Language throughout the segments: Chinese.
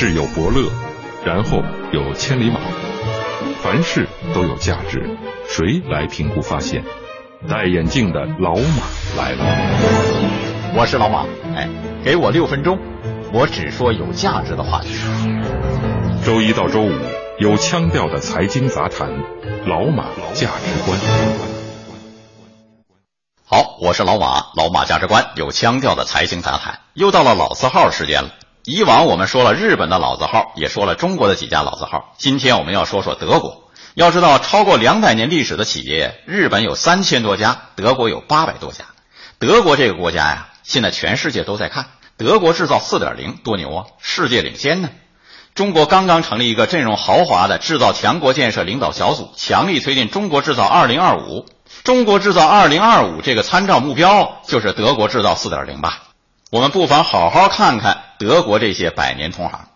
世有伯乐，然后有千里马，凡事都有价值，谁来评估发现？戴眼镜的老马来了。我是老马，哎，给我六分钟，我只说有价值的话题。周一到周五有腔调的财经杂谈，老马价值观。好，我是老马，老马价值观有腔调的财经杂谈，又到了老字号时间了。以往我们说了日本的老字号，也说了中国的几家老字号，今天我们要说说德国。要知道，超过两百年历史的企业，日本有三千多家，德国有八百多家。德国这个国家呀，现在全世界都在看德国制造四点零，多牛啊！世界领先呢。中国刚刚成立一个阵容豪华的制造强国建设领导小组，强力推进中国制造二零二五。中国制造二零二五这个参照目标就是德国制造四点零吧？我们不妨好好看看德国这些百年同行。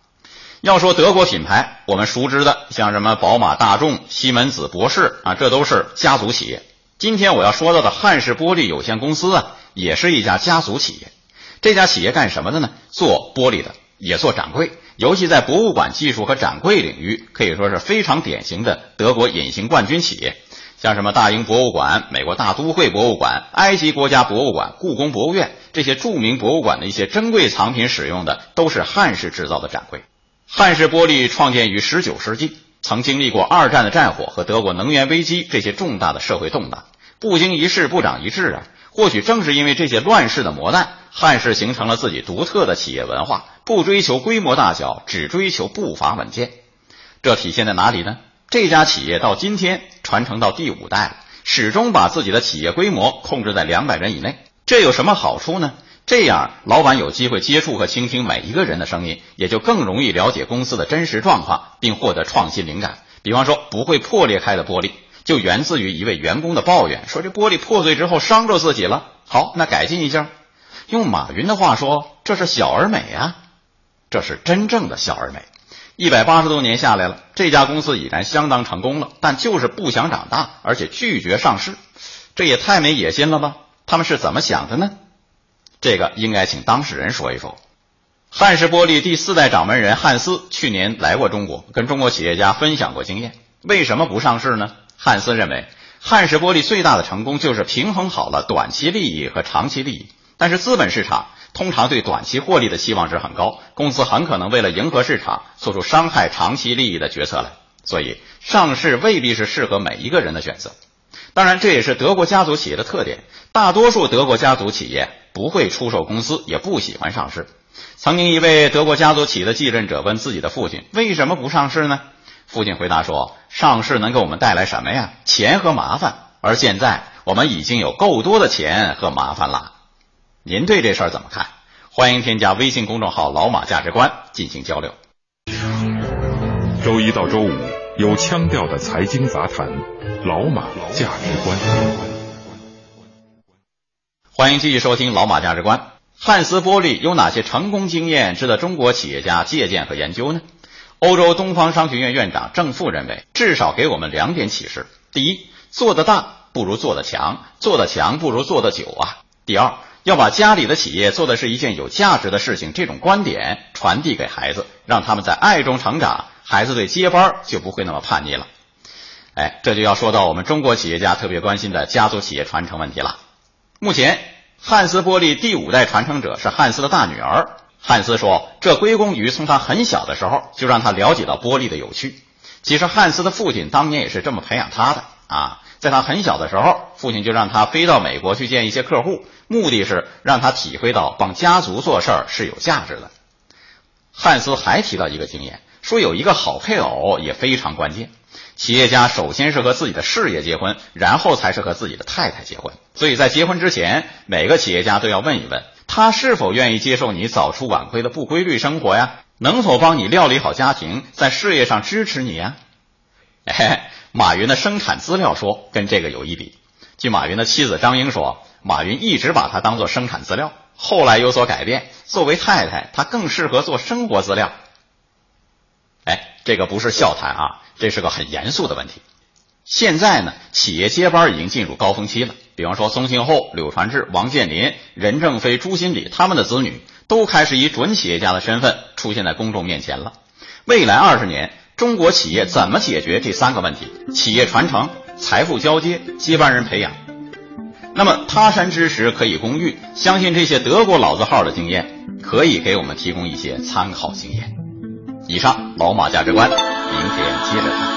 要说德国品牌，我们熟知的像什么宝马、大众、西门子、博世啊，这都是家族企业。今天我要说到的汉氏玻璃有限公司啊，也是一家家族企业。这家企业干什么的呢？做玻璃的，也做展柜，尤其在博物馆技术和展柜领域，可以说是非常典型的德国隐形冠军企业。像什么大英博物馆、美国大都会博物馆、埃及国家博物馆、故宫博物院这些著名博物馆的一些珍贵藏品，使用的都是汉氏制造的展柜。汉氏玻璃创建于十九世纪，曾经历过二战的战火和德国能源危机这些重大的社会动荡，不经一事不长一智啊！或许正是因为这些乱世的磨难，汉氏形成了自己独特的企业文化，不追求规模大小，只追求步伐稳健。这体现在哪里呢？这家企业到今天传承到第五代了，始终把自己的企业规模控制在两百人以内。这有什么好处呢？这样，老板有机会接触和倾听每一个人的声音，也就更容易了解公司的真实状况，并获得创新灵感。比方说，不会破裂开的玻璃，就源自于一位员工的抱怨，说这玻璃破碎之后伤着自己了。好，那改进一下。用马云的话说，这是小而美啊，这是真正的小而美。一百八十多年下来了，这家公司已然相当成功了，但就是不想长大，而且拒绝上市，这也太没野心了吧？他们是怎么想的呢？这个应该请当事人说一说。汉氏玻璃第四代掌门人汉斯去年来过中国，跟中国企业家分享过经验。为什么不上市呢？汉斯认为，汉氏玻璃最大的成功就是平衡好了短期利益和长期利益。但是资本市场通常对短期获利的期望值很高，公司很可能为了迎合市场，做出伤害长期利益的决策来。所以，上市未必是适合每一个人的选择。当然，这也是德国家族企业的特点。大多数德国家族企业不会出售公司，也不喜欢上市。曾经，一位德国家族企业的继任者问自己的父亲：“为什么不上市呢？”父亲回答说：“上市能给我们带来什么呀？钱和麻烦。而现在，我们已经有够多的钱和麻烦了。”您对这事儿怎么看？欢迎添加微信公众号“老马价值观”进行交流。周一到周五有腔调的财经杂谈。老马价值观，欢迎继续收听老马价值观。汉斯玻璃有哪些成功经验值得中国企业家借鉴和研究呢？欧洲东方商学院院长郑富认为，至少给我们两点启示：第一，做得大不如做得强，做得强不如做得久啊；第二，要把家里的企业做的是一件有价值的事情，这种观点传递给孩子，让他们在爱中成长，孩子对接班就不会那么叛逆了。哎，这就要说到我们中国企业家特别关心的家族企业传承问题了。目前，汉斯玻璃第五代传承者是汉斯的大女儿。汉斯说，这归功于从他很小的时候就让他了解到玻璃的有趣。其实，汉斯的父亲当年也是这么培养他的啊。在他很小的时候，父亲就让他飞到美国去见一些客户，目的是让他体会到帮家族做事儿是有价值的。汉斯还提到一个经验，说有一个好配偶也非常关键。企业家首先是和自己的事业结婚，然后才是和自己的太太结婚。所以在结婚之前，每个企业家都要问一问，他是否愿意接受你早出晚归的不规律生活呀？能否帮你料理好家庭，在事业上支持你呀？哎，马云的生产资料说跟这个有一比。据马云的妻子张英说，马云一直把它当做生产资料，后来有所改变。作为太太，她更适合做生活资料。哎，这个不是笑谈啊。这是个很严肃的问题。现在呢，企业接班已经进入高峰期了。比方说，宗庆后、柳传志、王健林、任正非、朱新礼他们的子女都开始以准企业家的身份出现在公众面前了。未来二十年，中国企业怎么解决这三个问题？企业传承、财富交接、接班人培养。那么他山之石可以攻玉，相信这些德国老字号的经验可以给我们提供一些参考经验。以上老马价值观，明天接着看。